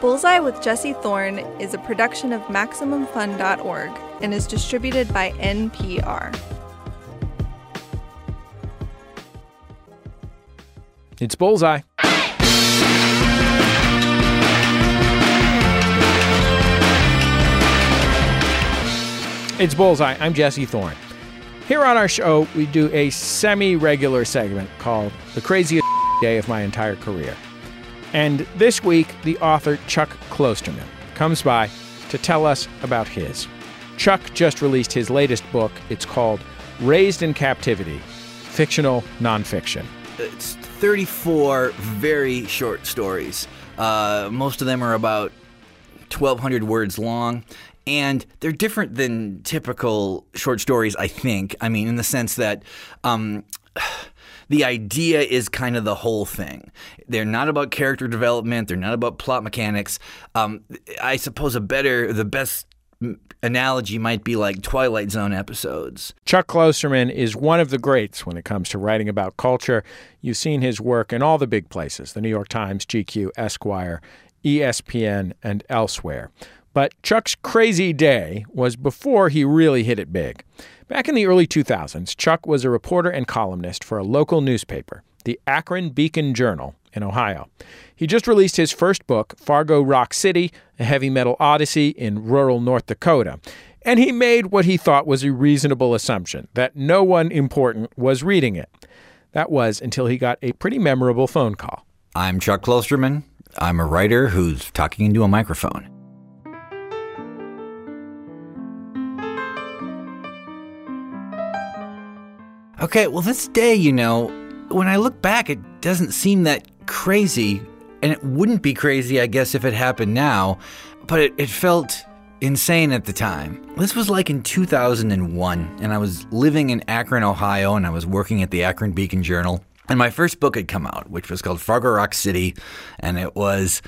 Bullseye with Jesse Thorn is a production of MaximumFun.org and is distributed by NPR. It's Bullseye. It's Bullseye. I'm Jesse Thorn. Here on our show, we do a semi regular segment called The Craziest Day of My Entire Career. And this week, the author Chuck Klosterman comes by to tell us about his. Chuck just released his latest book. It's called Raised in Captivity Fictional Nonfiction. It's 34 very short stories. Uh, most of them are about 1,200 words long. And they're different than typical short stories, I think. I mean, in the sense that um, the idea is kind of the whole thing. They're not about character development. They're not about plot mechanics. Um, I suppose a better, the best analogy might be like Twilight Zone episodes. Chuck Klosterman is one of the greats when it comes to writing about culture. You've seen his work in all the big places the New York Times, GQ, Esquire, ESPN, and elsewhere. But Chuck's crazy day was before he really hit it big. Back in the early 2000s, Chuck was a reporter and columnist for a local newspaper, the Akron Beacon Journal in Ohio. He just released his first book, Fargo Rock City, a heavy metal odyssey in rural North Dakota. And he made what he thought was a reasonable assumption that no one important was reading it. That was until he got a pretty memorable phone call. I'm Chuck Klosterman. I'm a writer who's talking into a microphone. Okay, well, this day, you know, when I look back, it doesn't seem that crazy. And it wouldn't be crazy, I guess, if it happened now, but it, it felt insane at the time. This was like in 2001, and I was living in Akron, Ohio, and I was working at the Akron Beacon Journal. And my first book had come out, which was called Fargo Rock City, and it was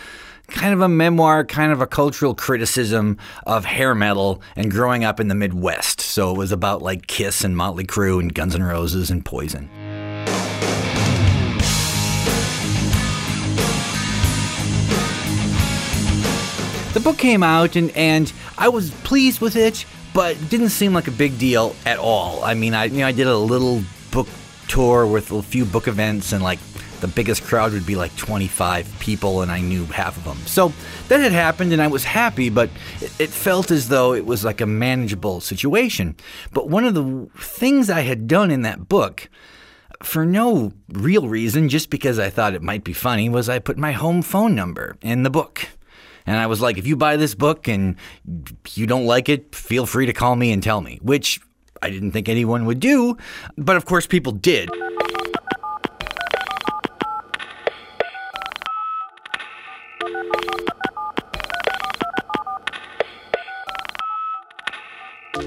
kind of a memoir, kind of a cultural criticism of hair metal and growing up in the Midwest. So it was about like Kiss and Motley Crue and Guns N' Roses and Poison. The book came out and, and I was pleased with it, but didn't seem like a big deal at all. I mean, I you know I did a little book tour with a few book events and like the biggest crowd would be like 25 people, and I knew half of them. So that had happened, and I was happy, but it felt as though it was like a manageable situation. But one of the things I had done in that book, for no real reason, just because I thought it might be funny, was I put my home phone number in the book. And I was like, if you buy this book and you don't like it, feel free to call me and tell me, which I didn't think anyone would do. But of course, people did.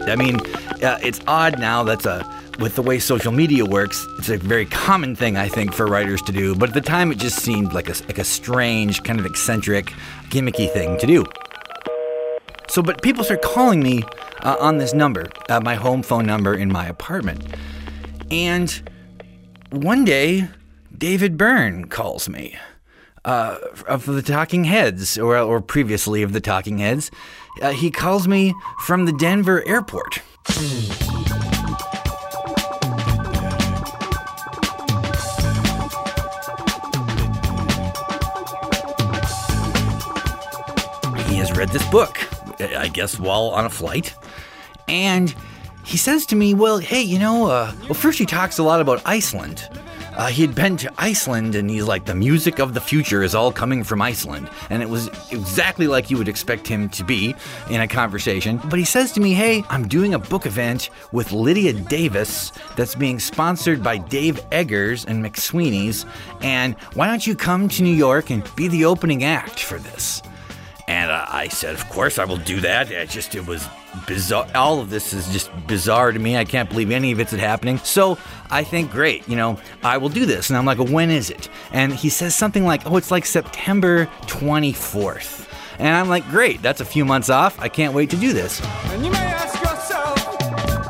I mean, uh, it's odd now. That's a with the way social media works. It's a very common thing, I think, for writers to do. But at the time, it just seemed like a like a strange, kind of eccentric, gimmicky thing to do. So, but people start calling me uh, on this number, uh, my home phone number in my apartment, and one day, David Byrne calls me uh, of the Talking Heads, or, or previously of the Talking Heads. Uh, he calls me from the Denver airport. He has read this book, I guess, while on a flight. And he says to me, Well, hey, you know, uh, well, first he talks a lot about Iceland. Uh, he had been to Iceland and he's like, the music of the future is all coming from Iceland. And it was exactly like you would expect him to be in a conversation. But he says to me, Hey, I'm doing a book event with Lydia Davis that's being sponsored by Dave Eggers and McSweeney's. And why don't you come to New York and be the opening act for this? And uh, I said, Of course I will do that. It just, it was bizarre. All of this is just bizarre to me. I can't believe any of it's happening. So I think, great, you know, I will do this. And I'm like, when is it? And he says something like, oh, it's like September 24th. And I'm like, great, that's a few months off. I can't wait to do this. And you may ask yourself,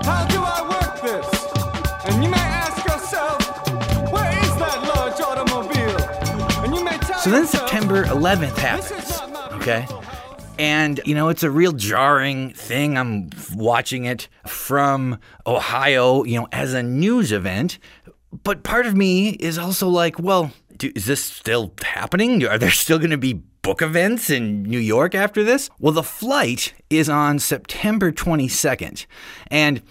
how do I work this? And you may ask yourself, where is that large automobile? And you may tell So then September 11th happens. okay? And, you know, it's a real jarring thing. I'm watching it from Ohio, you know, as a news event. But part of me is also like, well, do, is this still happening? Are there still going to be book events in New York after this? Well, the flight is on September 22nd. And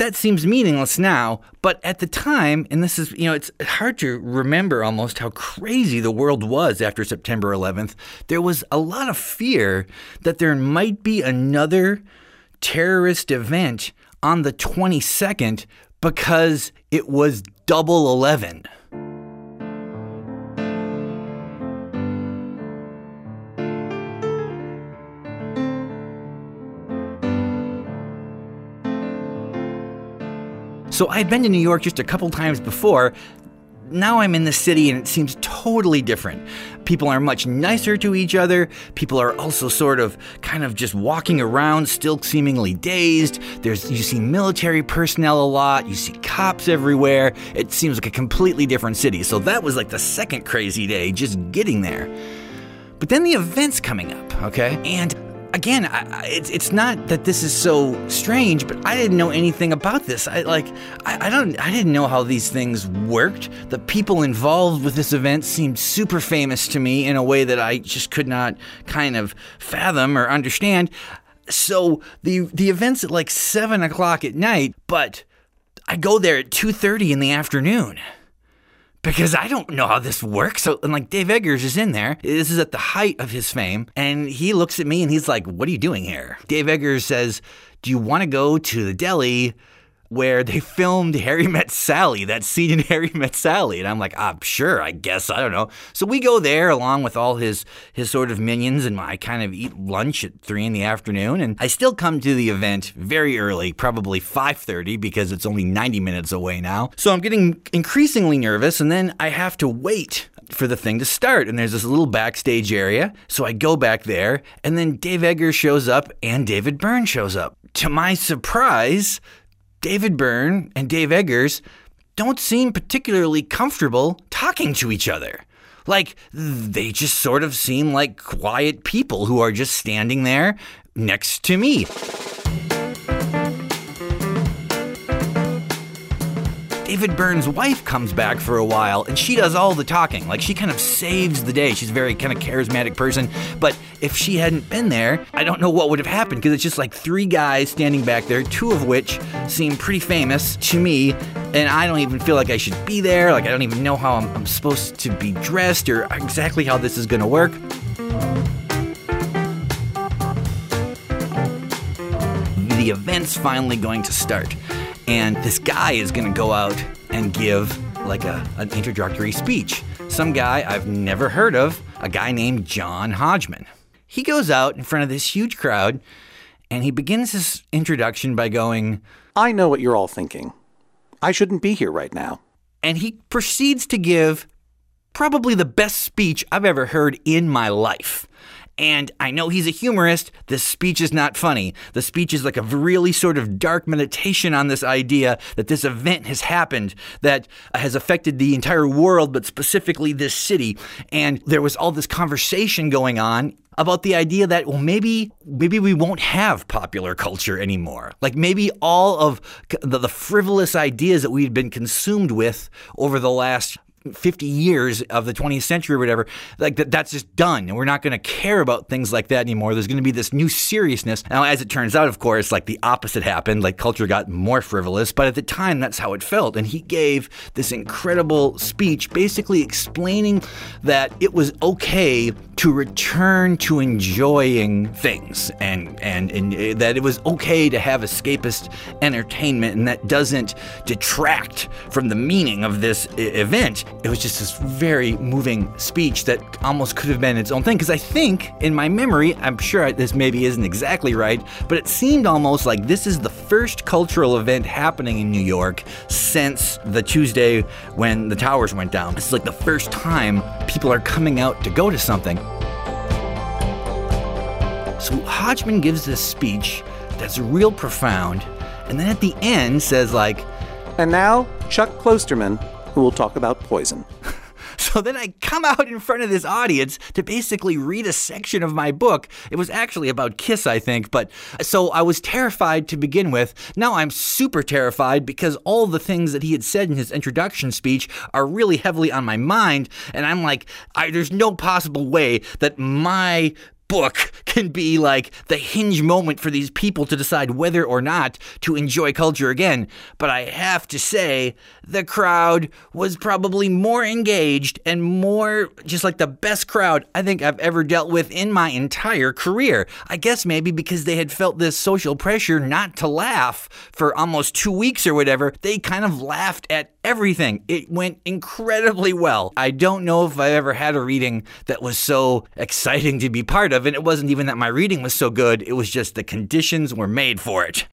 that seems meaningless now, but at the time, and this is, you know, it's hard to remember almost how crazy the world was after September 11th. There was a lot of fear that there might be another terrorist event on the 22nd because it was double 11. So I'd been to New York just a couple times before. Now I'm in the city and it seems totally different. People are much nicer to each other. People are also sort of kind of just walking around, still seemingly dazed. There's you see military personnel a lot, you see cops everywhere. It seems like a completely different city. So that was like the second crazy day just getting there. But then the event's coming up, okay? And again, I, I, it's it's not that this is so strange, but I didn't know anything about this. I like I, I don't I didn't know how these things worked. The people involved with this event seemed super famous to me in a way that I just could not kind of fathom or understand. So the the event's at like seven o'clock at night, but I go there at two thirty in the afternoon because I don't know how this works. So, and like Dave Eggers is in there. This is at the height of his fame. And he looks at me and he's like, What are you doing here? Dave Eggers says, Do you want to go to the deli where they filmed Harry Met Sally, that scene in Harry Met Sally. And I'm like, ah, sure, I guess, I don't know. So we go there along with all his his sort of minions, and I kind of eat lunch at three in the afternoon. And I still come to the event very early, probably 5:30 because it's only 90 minutes away now. So I'm getting increasingly nervous, and then I have to wait for the thing to start. And there's this little backstage area. So I go back there, and then Dave Eggers shows up and David Byrne shows up. To my surprise, David Byrne and Dave Eggers don't seem particularly comfortable talking to each other. Like, they just sort of seem like quiet people who are just standing there next to me. David Byrne's wife comes back for a while and she does all the talking. Like she kind of saves the day. She's a very kind of charismatic person. But if she hadn't been there, I don't know what would have happened because it's just like three guys standing back there, two of which seem pretty famous to me. And I don't even feel like I should be there. Like I don't even know how I'm, I'm supposed to be dressed or exactly how this is going to work. The event's finally going to start and this guy is going to go out and give like a, an introductory speech. Some guy I've never heard of, a guy named John Hodgman. He goes out in front of this huge crowd and he begins his introduction by going, I know what you're all thinking. I shouldn't be here right now. and he proceeds to give probably the best speech I've ever heard in my life. And I know he's a humorist. This speech is not funny. The speech is like a really sort of dark meditation on this idea that this event has happened that has affected the entire world, but specifically this city. And there was all this conversation going on about the idea that well maybe maybe we won't have popular culture anymore like maybe all of the, the frivolous ideas that we've been consumed with over the last 50 years of the 20th century or whatever like that, that's just done. And we're not going to care about things like that anymore. There's going to be this new seriousness. Now as it turns out of course like the opposite happened. Like culture got more frivolous but at the time that's how it felt. And he gave this incredible speech basically explaining that it was okay to return to enjoying things and, and and uh, that it was okay to have escapist entertainment and that doesn't detract from the meaning of this event it was just this very moving speech that almost could have been its own thing because i think in my memory i'm sure this maybe isn't exactly right but it seemed almost like this is the first cultural event happening in new york since the tuesday when the towers went down. This is like the first time people are coming out to go to something. So Hodgman gives this speech that's real profound, and then at the end says like, And now, Chuck Klosterman, who will talk about poison. so then I come out in front of this audience to basically read a section of my book. It was actually about Kiss, I think, but so I was terrified to begin with. Now I'm super terrified because all the things that he had said in his introduction speech are really heavily on my mind, and I'm like, I, there's no possible way that my book can be like the hinge moment for these people to decide whether or not to enjoy culture again. But I have to say, the crowd was probably more engaged and more just like the best crowd I think I've ever dealt with in my entire career. I guess maybe because they had felt this social pressure not to laugh for almost two weeks or whatever, they kind of laughed at everything. It went incredibly well. I don't know if I ever had a reading that was so exciting to be part of, and it wasn't even that my reading was so good, it was just the conditions were made for it.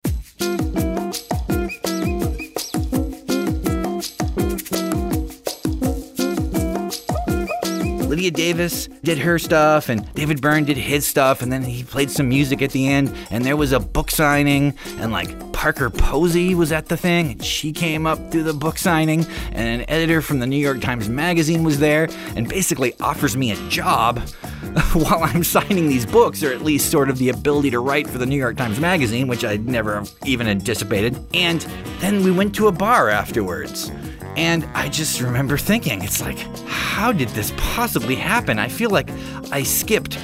Lydia Davis did her stuff, and David Byrne did his stuff, and then he played some music at the end, and there was a book signing, and like Parker Posey was at the thing, and she came up through the book signing, and an editor from the New York Times Magazine was there, and basically offers me a job while I'm signing these books, or at least sort of the ability to write for the New York Times Magazine, which I'd never even anticipated. And then we went to a bar afterwards. And I just remember thinking, it's like, how did this possibly happen? I feel like I skipped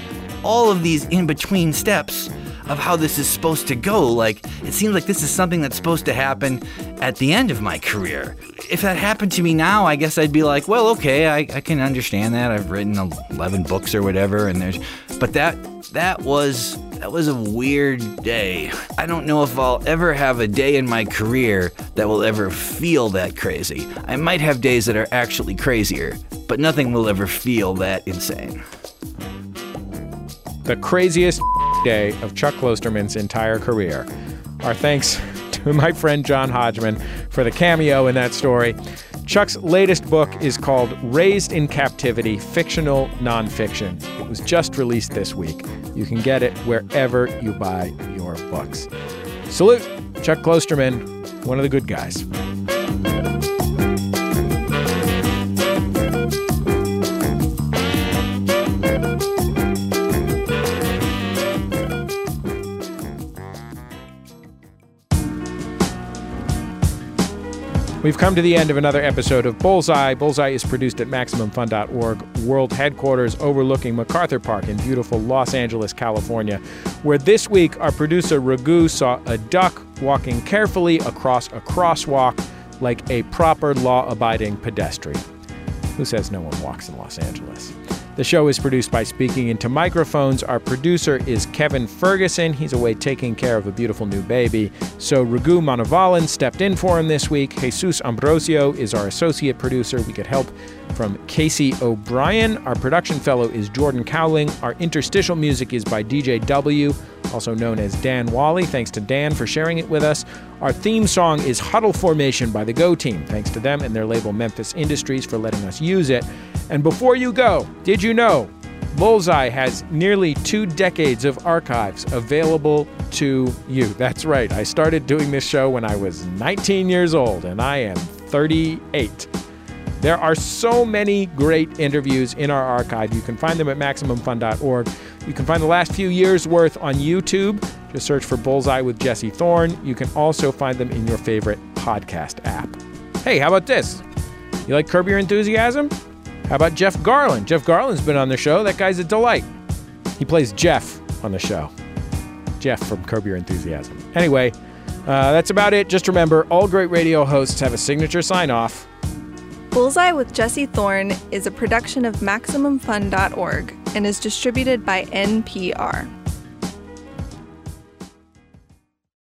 all of these in between steps of how this is supposed to go. Like, it seems like this is something that's supposed to happen at the end of my career. If that happened to me now, I guess I'd be like, well, okay, I, I can understand that. I've written 11 books or whatever, and there's, but that, that was that was a weird day. I don't know if I'll ever have a day in my career that will ever feel that crazy. I might have days that are actually crazier, but nothing will ever feel that insane. The craziest day of Chuck Klosterman's entire career. Our thanks my friend John Hodgman for the cameo in that story. Chuck's latest book is called Raised in Captivity Fictional Nonfiction. It was just released this week. You can get it wherever you buy your books. Salute, Chuck Klosterman, one of the good guys. We've come to the end of another episode of Bullseye. Bullseye is produced at MaximumFun.org, world headquarters overlooking MacArthur Park in beautiful Los Angeles, California, where this week our producer Raghu saw a duck walking carefully across a crosswalk like a proper law abiding pedestrian. Who says no one walks in Los Angeles? The show is produced by Speaking Into Microphones. Our producer is Kevin Ferguson. He's away taking care of a beautiful new baby. So Raghu Manavalan stepped in for him this week. Jesus Ambrosio is our associate producer. We get help from Casey O'Brien. Our production fellow is Jordan Cowling. Our interstitial music is by DJ W, also known as Dan Wally. Thanks to Dan for sharing it with us. Our theme song is Huddle Formation by the Go Team. Thanks to them and their label Memphis Industries for letting us use it. And before you go, did you know Bullseye has nearly two decades of archives available to you? That's right. I started doing this show when I was 19 years old, and I am 38. There are so many great interviews in our archive. You can find them at MaximumFun.org. You can find the last few years' worth on YouTube. Just search for Bullseye with Jesse Thorn. You can also find them in your favorite podcast app. Hey, how about this? You like Curb Your Enthusiasm? How about Jeff Garlin? Jeff Garlin's been on the show. That guy's a delight. He plays Jeff on the show. Jeff from Curb Your Enthusiasm. Anyway, uh, that's about it. Just remember all great radio hosts have a signature sign off. Bullseye with Jesse Thorn is a production of MaximumFun.org and is distributed by NPR.